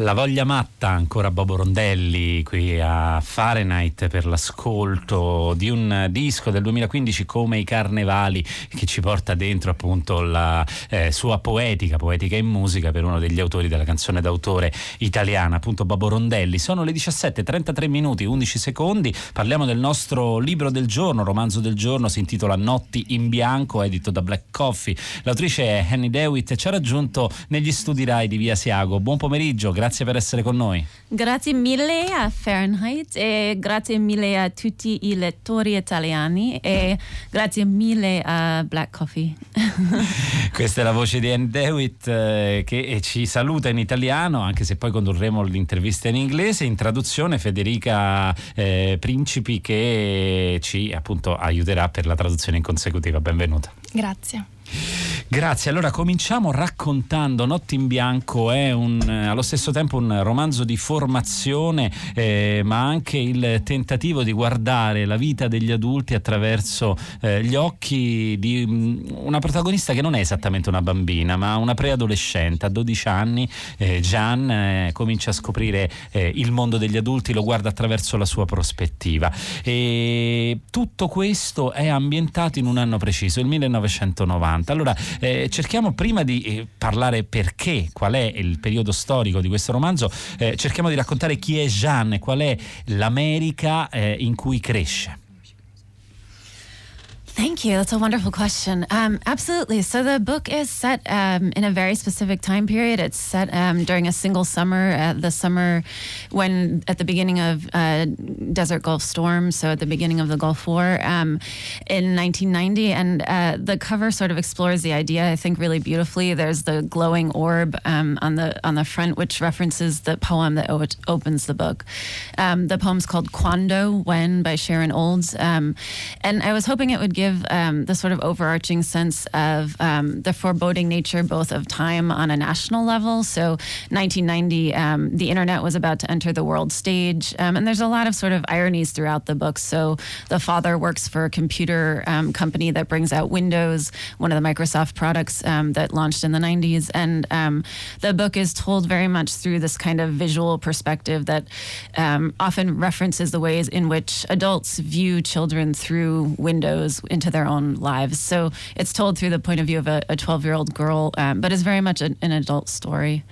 La voglia matta, ancora Bobo Rondelli qui a Fahrenheit per l'ascolto di un disco del 2015 come i carnevali che ci porta dentro appunto la eh, sua poetica, poetica in musica per uno degli autori della canzone d'autore italiana, appunto Bobo Rondelli. Sono le 17, 33 minuti, 11 secondi, parliamo del nostro libro del giorno, romanzo del giorno, si intitola Notti in bianco, edito da Black Coffee. L'autrice è Henny Dewitt, ci ha raggiunto negli studi RAI di Via Siago. Buon pomeriggio, grazie grazie per essere con noi. Grazie mille a Fahrenheit e grazie mille a tutti i lettori italiani e grazie mille a Black Coffee. Questa è la voce di Anne Dewitt eh, che ci saluta in italiano, anche se poi condurremo l'intervista in inglese. In traduzione Federica eh, Principi che ci appunto aiuterà per la traduzione in consecutiva. Benvenuta. Grazie. Grazie, allora cominciamo raccontando Notti in Bianco. È un, eh, allo stesso tempo un romanzo di formazione eh, ma anche il tentativo di guardare la vita degli adulti attraverso eh, gli occhi di um, una protagonista che non è esattamente una bambina ma una preadolescente, a 12 anni eh, Gian eh, comincia a scoprire eh, il mondo degli adulti, lo guarda attraverso la sua prospettiva. E tutto questo è ambientato in un anno preciso, il 1990 60. Allora eh, cerchiamo prima di eh, parlare perché, qual è il periodo storico di questo romanzo, eh, cerchiamo di raccontare chi è Jeanne, qual è l'America eh, in cui cresce. Thank you. That's a wonderful question. Um, absolutely. So the book is set um, in a very specific time period. It's set um, during a single summer, uh, the summer when at the beginning of uh, Desert Gulf Storm, so at the beginning of the Gulf War um, in 1990. And uh, the cover sort of explores the idea, I think, really beautifully. There's the glowing orb um, on the on the front, which references the poem that o- opens the book. Um, the poem's called Quando When by Sharon Olds, and I was hoping it would give give um, the sort of overarching sense of um, the foreboding nature both of time on a national level. So 1990, um, the internet was about to enter the world stage, um, and there's a lot of sort of ironies throughout the book. So the father works for a computer um, company that brings out Windows, one of the Microsoft products um, that launched in the 90s, and the book is told very much through this kind of visual perspective that often references the ways in which adults view children through windows in into their own lives. So it's told through the point of view of a 12 year old girl, um, but is very much an, an adult story.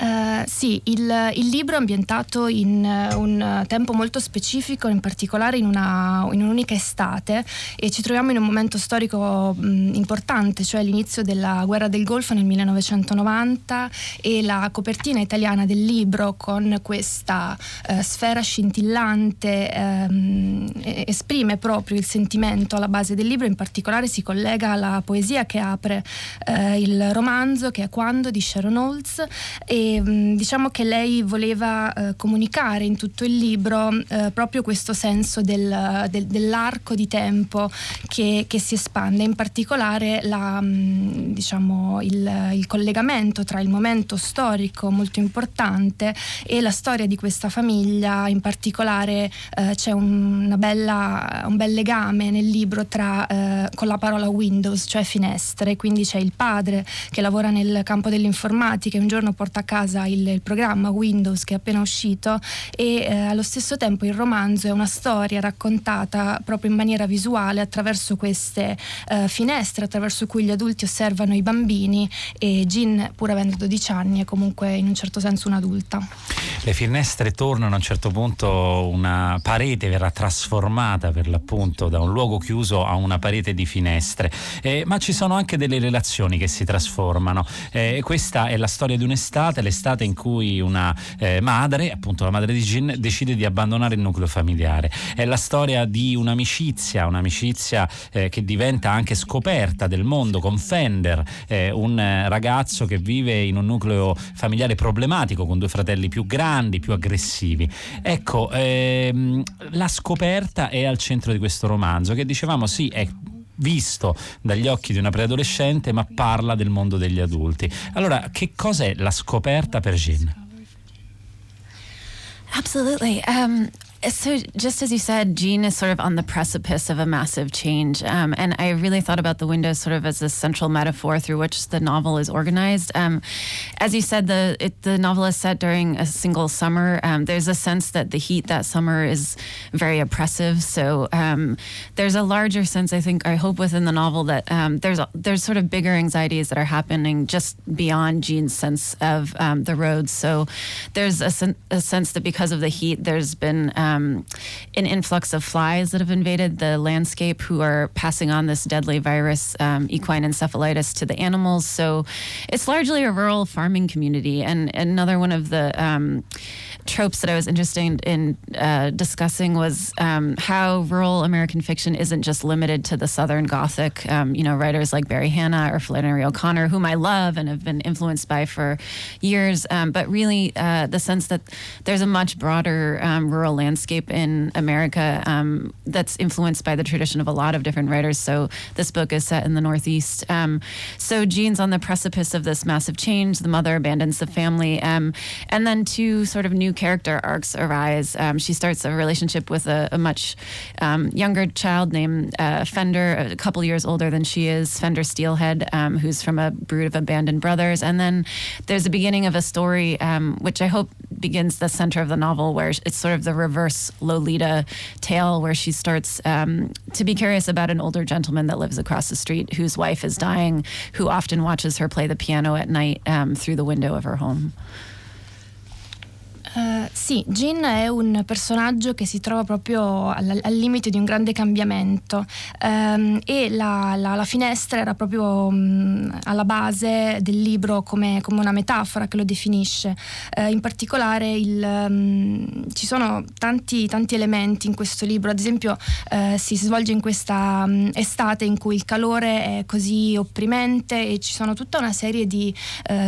Uh, sì, il, il, libro è ambientato in uh, un tempo molto specifico, in particolare in, una, in, un'unica estate e ci troviamo in un momento storico mh, importante, cioè l'inizio della guerra del Golfo nel 1990 e la copertina italiana del libro con questa uh, sfera scintillante ehm, esprime proprio il sentimento alla base del libro, in particolare si collega alla poesia che apre il romanzo che è Quando di Sharon Olds e Diciamo che lei voleva eh, comunicare in tutto il libro eh, proprio questo senso del, del, dell'arco di tempo che, che, si espande, in particolare la, diciamo, il, il, collegamento tra il momento storico molto importante e la storia di questa famiglia, in particolare eh, c'è un, bella, un bel legame nel libro tra, eh, con la parola Windows, cioè finestre, quindi c'è il padre che lavora nel campo dell'informatica e un giorno porta a casa casa il, il programma Windows che è appena uscito e eh, allo stesso tempo il romanzo è una storia raccontata proprio in maniera visuale attraverso queste eh, finestre attraverso cui gli adulti osservano i bambini e Jean pur avendo 12 anni è comunque in un certo senso un'adulta. Le finestre tornano a un certo punto, una parete verrà trasformata per l'appunto da un luogo chiuso a una parete di finestre, eh, ma ci sono anche delle relazioni che si trasformano. Eh, questa è la storia di un'estate, l'estate in cui una eh, madre, appunto la madre di Gin, decide di abbandonare il nucleo familiare. È la storia di un'amicizia, un'amicizia eh, che diventa anche scoperta del mondo con Fender, eh, un ragazzo che vive in un nucleo familiare problematico con due fratelli più grandi, più aggressivi. Ecco, ehm, la scoperta è al centro di questo romanzo che dicevamo sì, è visto dagli occhi di una preadolescente ma parla del mondo degli adulti. Allora, che cos'è la scoperta per Jean? Absolutely. Um, so just as you said, Jean is sort of on the precipice of a massive change, um, and I really thought about the window sort of as a central metaphor through which the novel is organized. Um, as you said, the it, the novel is set during a single summer. Um, there's a sense that the heat that summer is very oppressive. So um, there's a larger sense, I think, I hope within the novel that um, there's there's sort of bigger anxieties that are happening just beyond Jean's sense of um, the roads. So there's a, sen- a, sense that because of the heat, there's been um, an influx of flies that have invaded the landscape who are passing on this deadly virus, um, equine encephalitis, to the animals. So it's largely a rural farming community. And another one of the um, tropes that I was interested in uh, discussing was um, how rural American fiction isn't just limited to the Southern Gothic. Um, you know, writers like Barry Hannah or Flannery O'Connor, whom I love and have been influenced by for years, um, but really uh, the sense that there's a much broader rural landscape in America um, that's influenced by the tradition of a lot of different writers. So this book is set in the Northeast. Um, so Jean's on the precipice of this massive change. The mother abandons the family, and then two sort of new character arcs arise. Um, she starts a relationship with a, a much um, younger child named uh, Fender, a couple years older than she is, Fender Steelhead, um, who's from a brood of abandoned brothers. And then there's a beginning of a story, um, which I hope begins the center of the novel, where it's sort of the reverse Lolita tale, where she starts um, to be curious about an older gentleman that lives across the street whose wife is dying, who often watches her play the piano at night um, through the window of her home. Uh, sì, Jean è un personaggio che si trova proprio al, al limite di un grande cambiamento um, e la, la, la, finestra era proprio um, alla base del libro come, come, una metafora che lo definisce. Uh, in particolare il, um, ci sono tanti, tanti, elementi in questo libro, ad esempio uh, si svolge in questa estate in cui il calore è così opprimente e ci sono tutta una serie di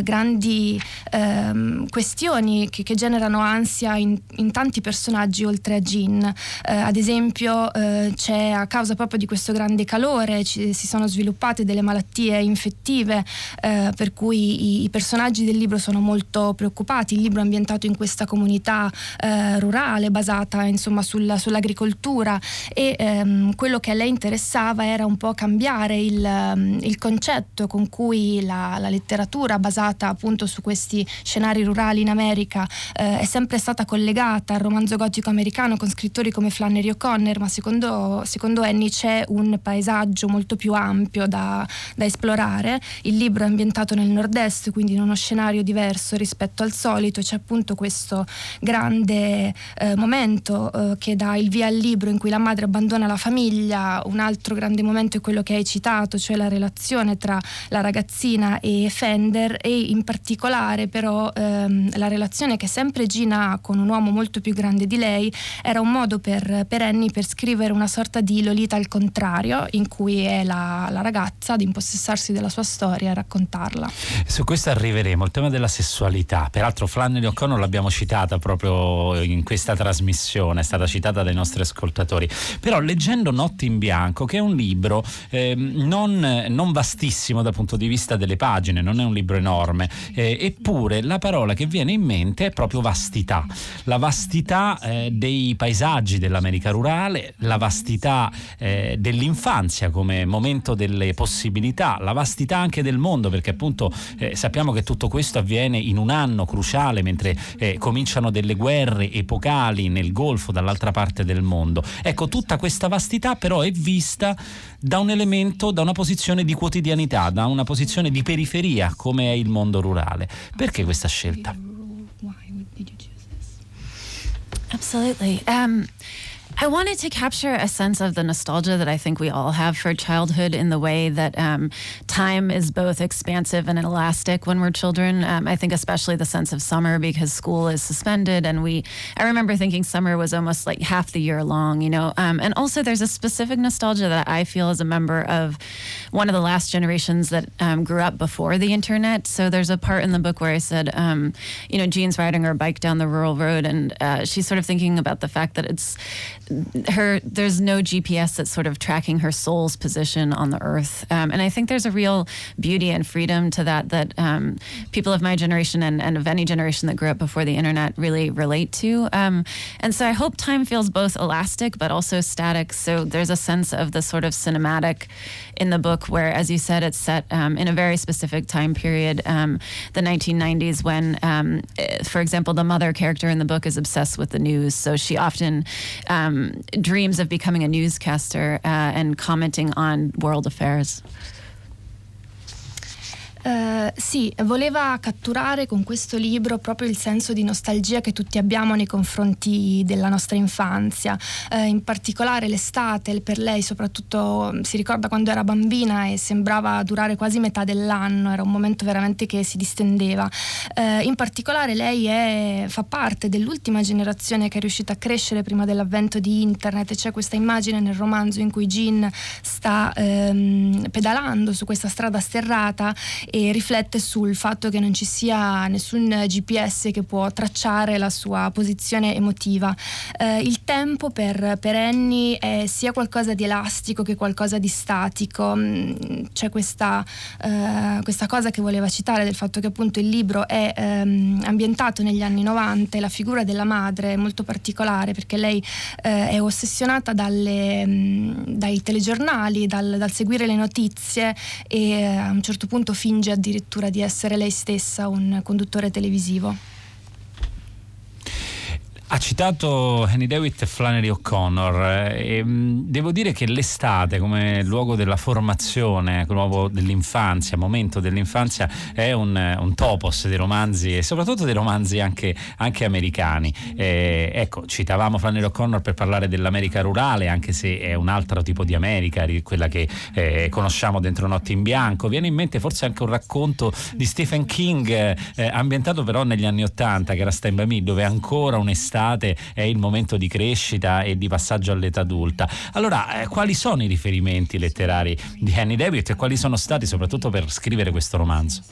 grandi ehm, questioni che, che generano generano ansia in, in tanti personaggi oltre a Jean. Eh, ad esempio eh, c'è a causa proprio di questo grande calore ci, si sono sviluppate delle malattie infettive eh, per cui i, i, personaggi del libro sono molto preoccupati. Il libro è ambientato in questa comunità eh, rurale basata insomma sul, sull'agricoltura e ehm, quello che a lei interessava era un po' cambiare il, ehm, il concetto con cui la, la, letteratura basata appunto su questi scenari rurali in America eh, è sempre stata collegata al romanzo gotico americano con scrittori come Flannery O'Connor, ma secondo, secondo Annie c'è un paesaggio molto più ampio da, da, esplorare. Il libro è ambientato nel nord-est, quindi in uno scenario diverso rispetto al solito. C'è appunto questo grande eh, momento eh, che dà il via al libro in cui la madre abbandona la famiglia. Un altro grande momento è quello che hai citato, cioè la relazione tra la ragazzina e Fender e in particolare però ehm, la relazione che è sempre Regina con un uomo molto più grande di lei era un modo per, per Annie per scrivere una sorta di Lolita al contrario, in cui è la, la ragazza ad impossessarsi della sua storia e raccontarla. Su questo arriveremo, il tema della sessualità. Peraltro Flannery O'Connor l'abbiamo citata proprio in questa trasmissione, è stata citata dai nostri ascoltatori. Però leggendo Notte in Bianco, che è un libro eh, non, non, vastissimo dal punto di vista delle pagine, non è un libro enorme, eh, eppure la parola che viene in mente è proprio vastità, la vastità eh, dei paesaggi dell'America rurale, la vastità eh, dell'infanzia come momento delle possibilità, la vastità anche del mondo, perché appunto eh, sappiamo che tutto questo avviene in un anno cruciale mentre eh, cominciano delle guerre epocali nel Golfo dall'altra parte del mondo. Ecco, tutta questa vastità però è vista da un elemento, da una posizione di quotidianità, da una posizione di periferia come è il mondo rurale. Perché questa scelta? Absolutely. Um, I wanted to capture a sense of the nostalgia that I think we all have for childhood in the way that um, time is both expansive and elastic when we're children. Um, I think especially the sense of summer because school is suspended, and we. I remember thinking summer was almost like half the year long, you know. Um, and also, there's a specific nostalgia that I feel as a member of one of the last generations that um, grew up before the internet. So there's a part in the book where I said, um, you know, Jean's riding her bike down the rural road, and uh, she's sort of thinking about the fact that it's her there's no GPS that's sort of tracking her soul's position on the earth. Um, and I think there's a real beauty and freedom to that that um, people of my generation and, and of any generation that grew up before the internet really relate to. Um, and so I hope time feels both elastic but also static. So there's a sense of the sort of cinematic in the book where, as you said, it's set um, in a very specific time period, um, the 1990s, when, um, eh, for example, the mother character in the book is obsessed with the news. So she often um, dreams of becoming a newscaster uh, and commenting on world affairs. Uh, sì, voleva catturare con questo libro proprio il senso di nostalgia che tutti abbiamo nei confronti della nostra infanzia, uh, in particolare l'estate per lei soprattutto si ricorda quando era bambina e sembrava durare quasi metà dell'anno, era un momento veramente che si distendeva. Uh, in particolare lei è, fa parte dell'ultima generazione che è riuscita a crescere prima dell'avvento di internet c'è questa immagine nel romanzo in cui Jean sta um, pedalando su questa strada sterrata e riflette sul fatto che non ci sia nessun GPS che può tracciare la sua posizione emotiva. Eh, il tempo per, per Annie è sia qualcosa di elastico che qualcosa di statico. Mm, c'è questa, eh, questa cosa che voleva citare del fatto che appunto il libro è ehm, ambientato negli anni 90 e la figura della madre è molto particolare perché lei eh, è ossessionata dalle, mh, mm, dai telegiornali, dal, dal seguire le notizie e eh, a un certo punto finge addirittura di essere lei stessa un conduttore televisivo. Ha citato Henry Dewitt e Flannery O'Connor eh, e mm, devo dire che l'estate come luogo della formazione, luogo dell'infanzia, momento dell'infanzia è un, un topos dei romanzi e soprattutto dei romanzi anche, anche americani. Eh, ecco, citavamo Flannery O'Connor per parlare dell'America rurale, anche se è un altro tipo di America, quella che eh, conosciamo dentro Notte in Bianco. Viene in mente forse anche un racconto di Stephen King eh, ambientato però negli anni Ottanta, che era Stand By dove ancora un'estate l'estate è il momento di crescita e di passaggio all'età adulta. Allora, eh, quali sono i riferimenti letterari di Henry David e quali sono stati soprattutto per scrivere questo romanzo?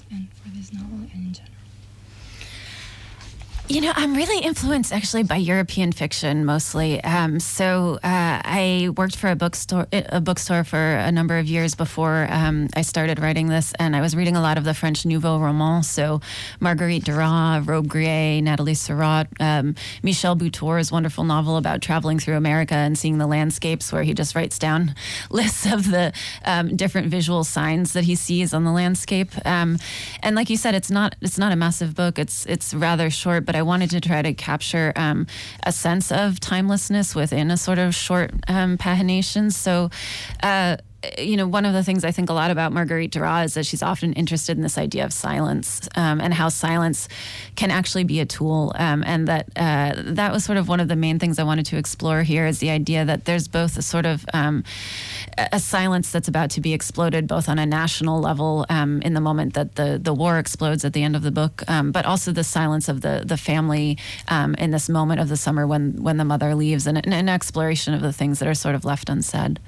You know, I'm really influenced actually by European fiction mostly. Um, so uh, I worked for a bookstore, a bookstore for a number of years before um, I started writing this, and I was reading a lot of the French Nouveau Roman. So Marguerite Duras, Robbe-Grillet, Natalie Surratt, um, Michel Boutour's wonderful novel about traveling through America and seeing the landscapes, where he just writes down lists of the um, different visual signs that he sees on the landscape. Um, and like you said, it's not it's not a massive book. It's it's rather short, but I wanted to try to capture um, a sense of timelessness within a sort of short um, pagination. So, uh, you know, one of the things I think a lot about Marguerite Duras is that she's often interested in this idea of silence um, and how silence can actually be a tool. Um, and that uh, that was sort of one of the main things I wanted to explore here is the idea that there's both a sort of um, a silence that's about to be exploded, both on a national level um, in the moment that the the war explodes at the end of the book, um, but also the silence of the the family um, in this moment of the summer when when the mother leaves, and an exploration of the things that are sort of left unsaid.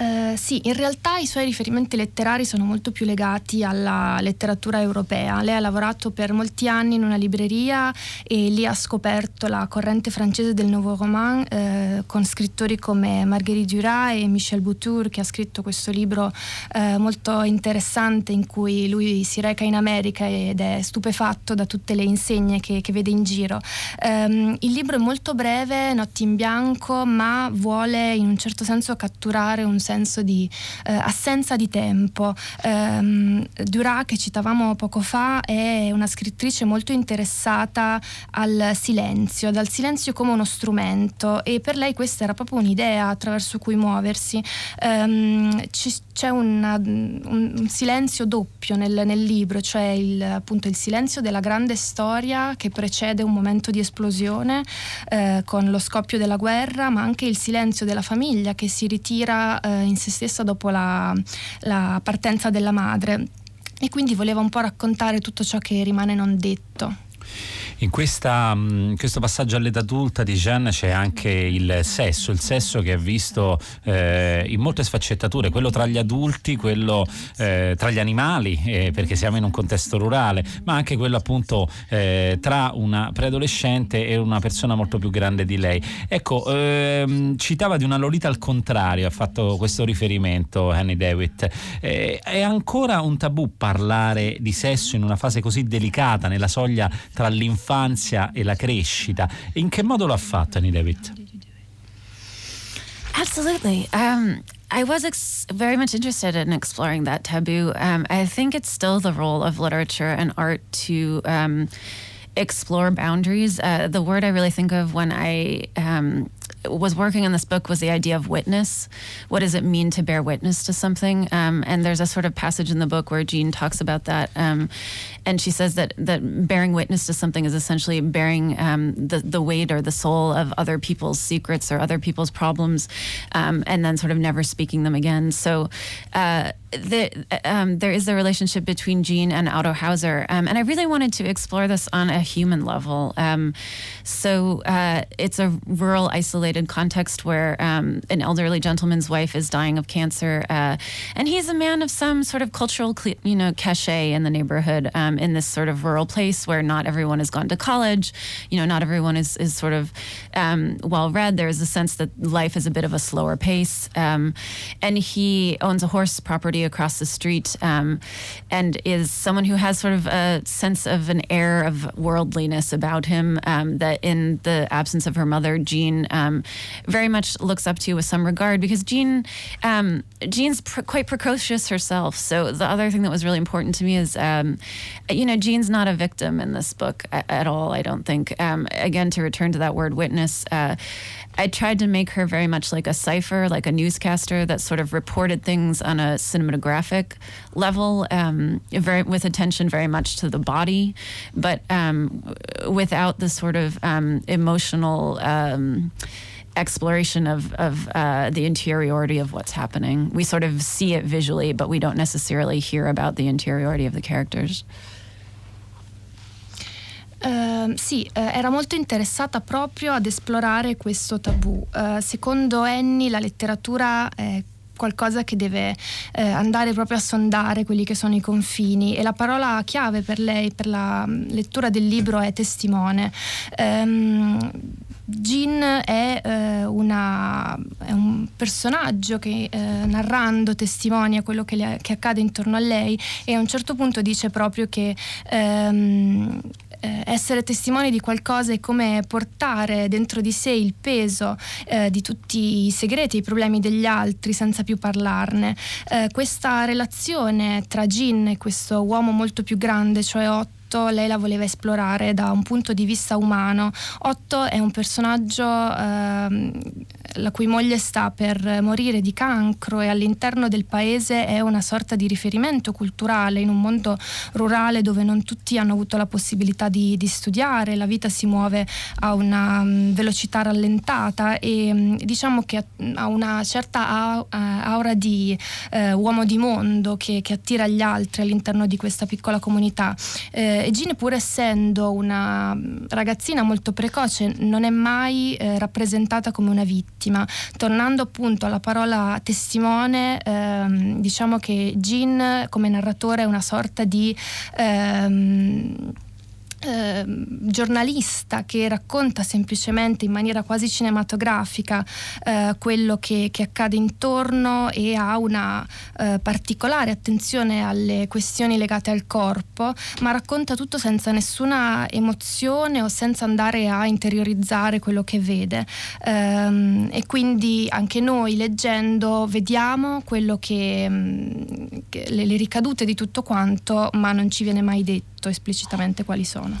Eh, sì, in realtà i suoi riferimenti letterari sono molto più legati alla letteratura europea. Lei ha lavorato per molti anni in una libreria e lì ha scoperto la corrente francese del Nouveau Roman eh, con scrittori come Marguerite Duras e Michel Boutour che ha scritto questo libro eh, molto interessante in cui lui si reca in America ed è stupefatto da tutte le insegne che, che vede in giro. Um, il libro è molto breve, notti in bianco, ma vuole in un certo senso catturare un senso di eh, assenza di tempo. Um, Duras, che citavamo poco fa, è una scrittrice molto interessata al silenzio, dal silenzio come uno strumento e per lei questa era proprio un'idea attraverso cui muoversi. Um, ci, c'è una, un, un, silenzio doppio nel, nel libro, cioè il, appunto il silenzio della grande storia che precede un momento di esplosione eh, con lo scoppio della guerra, ma anche il silenzio della famiglia che si ritira eh, in se stessa dopo la, la partenza della madre. E quindi voleva un po' raccontare tutto ciò che rimane non detto. In, questa, in, questo passaggio all'età adulta di Jeanne c'è anche il sesso, il sesso che è visto eh, in molte sfaccettature, quello tra gli adulti, quello eh, tra gli animali, eh, perché siamo in un contesto rurale, ma anche quello appunto eh, tra una preadolescente e una persona molto più grande di lei. Ecco, ehm, citava di una Lolita al contrario, ha fatto questo riferimento Henry Dewitt. Eh, è ancora un tabù parlare di sesso in una fase così delicata, nella soglia tra l'infanzia e la crescita. In che modo lo ha fatto Annie David? Absolutely. Um, I was ex- very much interested in exploring that taboo. Um, I think it's still the role of literature and art to um, explore boundaries. Uh, the word I really think of when I um, was working on this book was the idea of witness. What does it mean to bear witness to something? Um, and there's a sort of passage in the book where Jean talks about that, um, and she says that that bearing witness to something is essentially bearing um, the the weight or the soul of other people's secrets or other people's problems, um, and then sort of never speaking them again. So. Uh, the, um, there is a relationship between Jean and Otto Hauser, um, and I really wanted to explore this on a human level. so uh, it's a rural, isolated context where um, an elderly gentleman's wife is dying of cancer, uh, and he's a man of some sort of cultural, you know, cachet in the neighborhood um, in this sort of rural place where not everyone has gone to college, you know, not everyone is is sort of um, well read. There is a sense that life is a bit of a slower pace, um, and he owns a horse property across the street, um, and is someone who has sort of a sense of an air of worldliness about him um, that in the absence of her mother, Jean um, very much looks up to with some regard because Jean um, Jean's pr- quite precocious herself. So the other thing that was really important to me is, um, you know, Jean's not a victim in this book at, at all. I don't think. Again, to return to that word witness. Uh, I tried to make her very much like a cipher, like a newscaster that sort of reported things on a cinematographic level, um, very with attention very much to the body, but um, without the sort of um, emotional um, exploration of, of uh, the interiority of what's happening. We sort of see it visually, but we don't necessarily hear about the interiority of the characters. Uh, sì, uh, era molto interessata proprio ad esplorare questo tabù. Uh, secondo Annie la letteratura è qualcosa che deve eh, andare proprio a sondare quelli che sono i confini e la parola chiave per lei, per la mm, lettura del libro è testimone. Um, Jean è, eh, una, è, un personaggio che eh, narrando testimonia quello che, le, che, accade intorno a lei e a un certo punto dice proprio che ehm, eh, essere testimoni di qualcosa è come portare dentro di sé il peso eh, di tutti i segreti, i problemi degli altri senza più parlarne. Eh, questa relazione tra Jean e questo uomo molto più grande, cioè Otto, Otto lei la voleva esplorare da un punto di vista umano. Otto è un personaggio eh, la cui moglie sta per morire di cancro e all'interno del paese è una sorta di riferimento culturale in un mondo rurale dove non tutti hanno avuto la possibilità di, di studiare, la vita si muove a una um, velocità rallentata e um, diciamo che ha una certa aura di uh, uomo di mondo che, che, attira gli altri all'interno di questa piccola comunità. Eh, e Gine pur essendo una ragazzina molto precoce non è mai eh, rappresentata come una vittima vittima. Tornando appunto alla parola testimone, ehm, diciamo che Jean come narratore è una sorta di... Ehm, eh, giornalista che racconta semplicemente in maniera quasi cinematografica eh, quello che, che, accade intorno e ha una eh, particolare attenzione alle questioni legate al corpo, ma racconta tutto senza nessuna emozione o senza andare a interiorizzare quello che vede. Ehm, e quindi anche noi leggendo vediamo quello che, mm, che le, le ricadute di tutto quanto, ma non ci viene mai detto detto esplicitamente quali sono.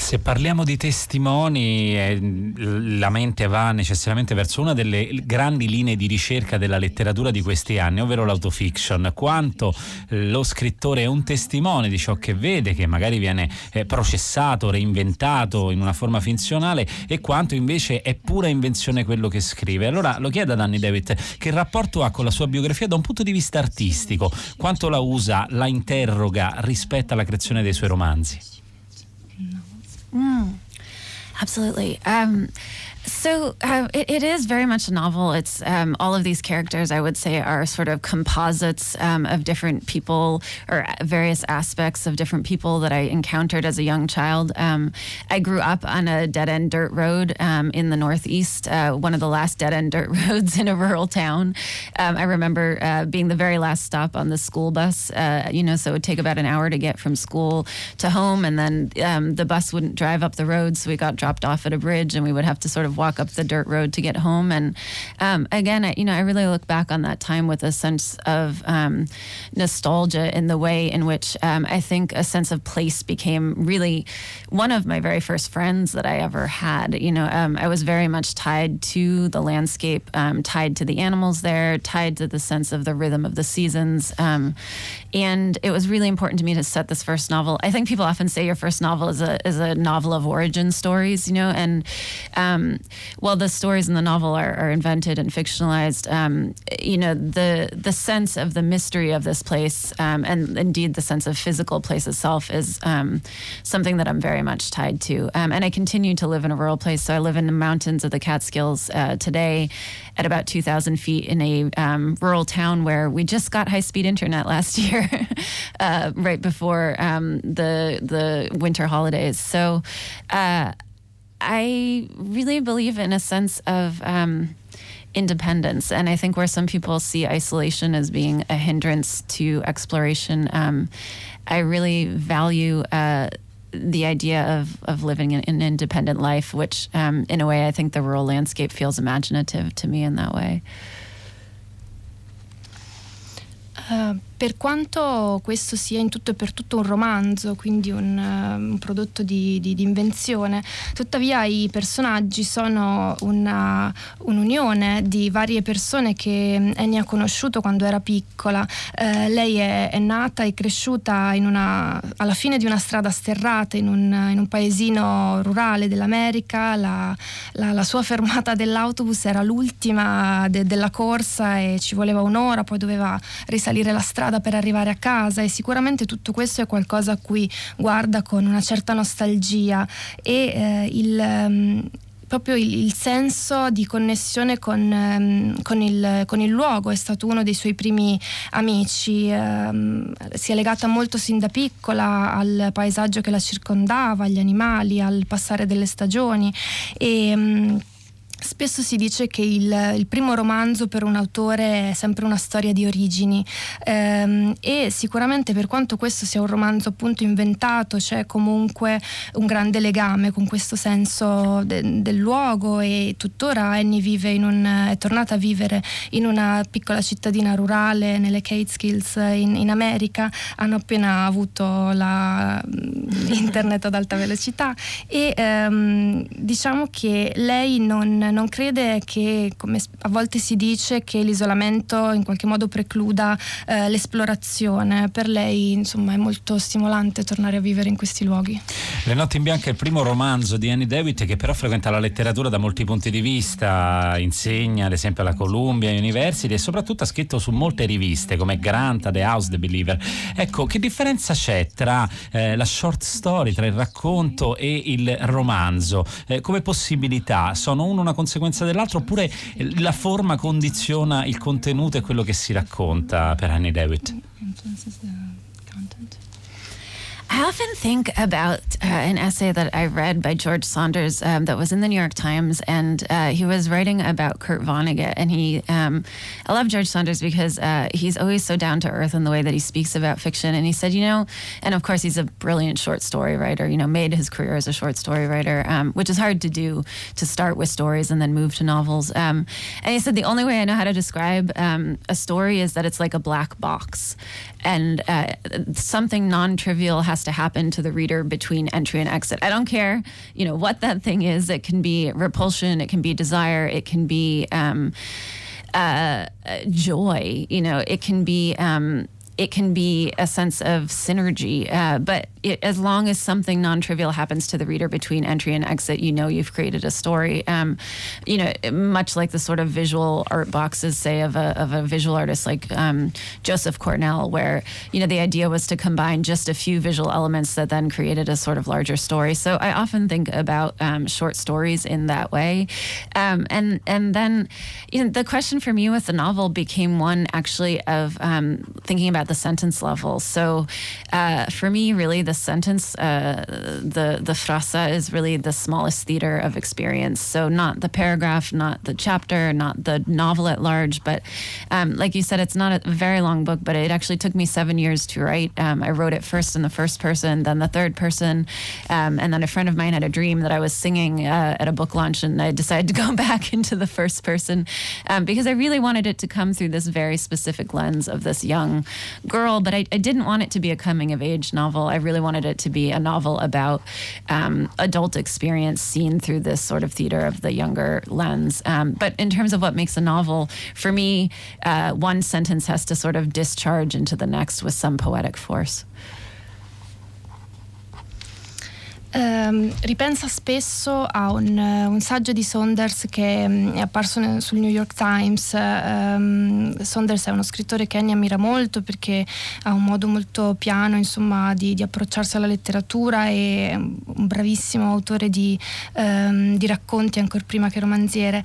Se parliamo di testimoni, eh, la mente va necessariamente verso una delle grandi linee di ricerca della letteratura di questi anni, ovvero l'autofiction. Quanto lo scrittore è un testimone di ciò che vede, che magari viene eh, processato, reinventato in una forma finzionale, e quanto invece è pura invenzione quello che scrive. Allora lo chiedo ad Annie David che rapporto ha con la sua biografia da un punto di vista artistico, quanto la usa, la interroga rispetto alla creazione dei suoi romanzi. Mm, absolutely. Um, so uh, it, it is very much a novel. It's um, all of these characters, I would say, are sort of composites um, of different people or various aspects of different people that I encountered as a young child. Um, I grew up on a dead end dirt road um, in the Northeast, uh, one of the last dead end dirt roads in a rural town. Um, I remember uh, being the very last stop on the school bus, uh, you know, so it would take about an hour to get from school to home, and then the bus wouldn't drive up the road, so we got dropped off at a bridge and we would have to sort of walk up the dirt road to get home. And um, again, I, you know, I really look back on that time with a sense of um, nostalgia in the way in which um, I think a sense of place became really one of my very first friends that I ever had. You know, um, I was very much tied to the landscape, um, tied to the animals there, tied to the sense of the rhythm of the seasons. Um, and it was really important to me to set this first novel. I think people often say your first novel is a is a novel of origin stories, you know, and um, while the stories in the novel are, are invented and fictionalized, um, you know, the the sense of the mystery of this place, um, and indeed the sense of physical place itself, is um, something that I'm very much tied to. Um, and I continue to live in a rural place, so I live in the mountains of the Catskills uh, today, at about 2,000 feet in a um, rural town where we just got high speed internet last year, uh, right before the the winter holidays. So. Uh, I really believe in a sense of um, independence. And I think where some people see isolation as being a hindrance to exploration, um, I really value. Uh, the idea of, of living an, independent life, which um, in a way I think the rural landscape feels imaginative to me in that way. Uh, per quanto questo sia in tutto e per tutto un romanzo, quindi un, uh, un prodotto di, di, di, invenzione, tuttavia i personaggi sono una, un'unione di varie persone che Annie ha conosciuto quando era piccola. Uh, lei è, è, nata e cresciuta una, alla fine di una strada sterrata in un, in un paesino rurale dell'America. La, la, la, sua fermata dell'autobus era l'ultima de, della corsa e ci voleva un'ora, poi doveva risalire la strada strada per arrivare a casa e sicuramente tutto questo è qualcosa a cui guarda con una certa nostalgia e eh, il... Um, proprio il, senso di connessione con, um, con, il, con, il, luogo, è stato uno dei suoi primi amici, um, si è legata molto sin da piccola al paesaggio che la circondava, agli animali, al passare delle stagioni e um, Spesso si dice che il, il, primo romanzo per un autore è sempre una storia di origini ehm, e sicuramente per quanto questo sia un romanzo appunto inventato c'è comunque un grande legame con questo senso de, del luogo e tuttora Annie vive in un, è tornata a vivere in una piccola cittadina rurale nelle Cateskills in, in America, hanno appena avuto la, mm, internet ad alta velocità e ehm, diciamo che lei non non crede che, come a volte si dice, che l'isolamento in qualche modo precluda eh, l'esplorazione. Per lei, insomma, è molto stimolante tornare a vivere in questi luoghi. Le notti in bianco è il primo romanzo di Annie Dewitt che però frequenta la letteratura da molti punti di vista, insegna ad esempio alla Columbia University e soprattutto ha scritto su molte riviste come Grant, The House, The Believer. Ecco, che differenza c'è tra eh, la short story, tra il racconto e il romanzo? Eh, come possibilità? Sono uno una conseguenza dell'altro oppure la forma condiziona il contenuto e quello che si racconta per Annie Dewitt? I often think about uh, an essay that I read by George Saunders um, that was in the New York Times, and uh, he was writing about Kurt Vonnegut. And he, um, I love George Saunders because uh, he's always so down to earth in the way that he speaks about fiction. And he said, you know, and of course he's a brilliant short story writer. You know, made his career as a short story writer, um, which is hard to do to start with stories and then move to novels. Um, and he said the only way I know how to describe um, a story is that it's like a black box, and uh, something non-trivial has to happen to the reader between entry and exit. I don't care, you know, what that thing is. It can be repulsion, it can be desire, it can be um, uh, joy. You know, it can be. Um, it can be a sense of synergy. Uh, but it, as long as something non-trivial happens to the reader between entry and exit, you know you've created a story. Um, you know, much like the sort of visual art boxes, say of a of a visual artist like um, Joseph Cornell, where you know the idea was to combine just a few visual elements that then created a sort of larger story. So I often think about um, short stories in that way, um, and and then you know the question for me with the novel became one actually of um, thinking about the sentence level. So uh, for me, really the sentence, uh, the the frasa is really the smallest theater of experience. So not the paragraph, not the chapter, not the novel at large, but um, like you said, it's not a very long book, but it actually took me seven years to write. Um, I wrote it first in the first person, then the third person, um, and then a friend of mine had a dream that I was singing uh, at a book launch, and I decided to go back into the first person um, because I really wanted it to come through this very specific lens of this young girl, but I, I didn't want it to be a coming of age novel. I really wanted it to be a novel about um, adult experience seen through this sort of theater of the younger lens. Um, but in terms of what makes a novel, for me, uh, one sentence has to sort of discharge into the next with some poetic force. Um, ripensa spesso a un, un, saggio di Saunders che um, è apparso sul New York Times. Um, Saunders è uno scrittore che Annie ammira molto perché ha un modo molto piano insomma, di, di, approcciarsi alla letteratura e un bravissimo autore di, di racconti ancora prima che romanziere.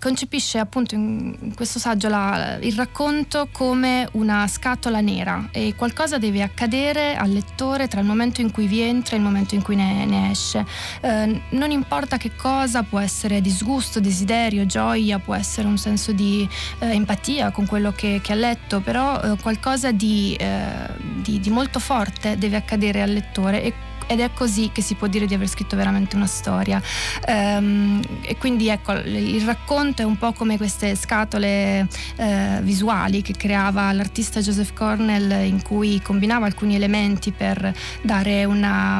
concepisce appunto in, in questo saggio la, il racconto come una scatola nera e qualcosa deve accadere al lettore tra il momento in cui vi entra e il momento momento in cui ne, ne esce. Eh, non importa che cosa, può essere disgusto, desiderio, gioia, può essere un senso di eh, empatia con quello che, che ha letto, però eh, qualcosa di, eh, di, di molto forte deve accadere al lettore e ed è così che si può dire di aver scritto veramente una storia. Um, e quindi ecco, il racconto è un po' come queste scatole uh, visuali che creava l'artista Joseph Cornell in cui combinava alcuni elementi per dare una,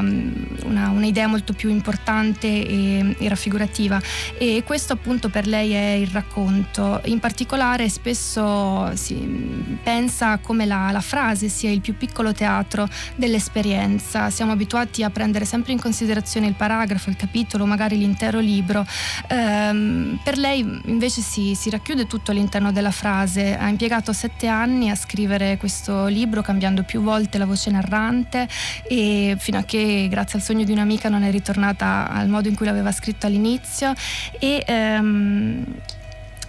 una, un'idea molto più importante e, e, raffigurativa. E questo appunto per lei è il racconto. In particolare spesso si pensa come la, la frase sia il più piccolo teatro dell'esperienza. Siamo abituati a prendere sempre in considerazione il paragrafo, il capitolo, magari l'intero libro. Ehm, per lei invece si, si, racchiude tutto all'interno della frase. Ha impiegato sette anni a scrivere questo libro, cambiando più volte la voce narrante e fino a che, grazie al sogno di un'amica, non è ritornata al modo in cui l'aveva scritto all'inizio. E, ehm,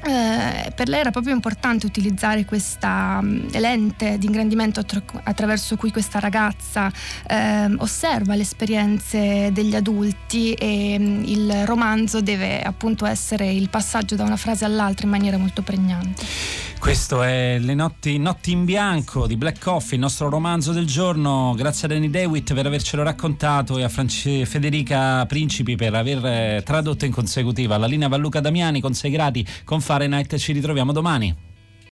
eh, per lei era proprio importante utilizzare questa um, lente di ingrandimento attra- attraverso cui questa ragazza eh, osserva le esperienze degli adulti e um, il romanzo deve appunto essere il passaggio da una frase all'altra in maniera molto pregnante. Questo è Le notti, notti, in bianco di Black Coffee, il nostro romanzo del giorno. Grazie a Danny Dewitt per avercelo raccontato e a France, Federica Principi per aver eh, tradotto in consecutiva la linea Valluca Damiani con 6 gradi con Fahrenheit. Ci ritroviamo domani.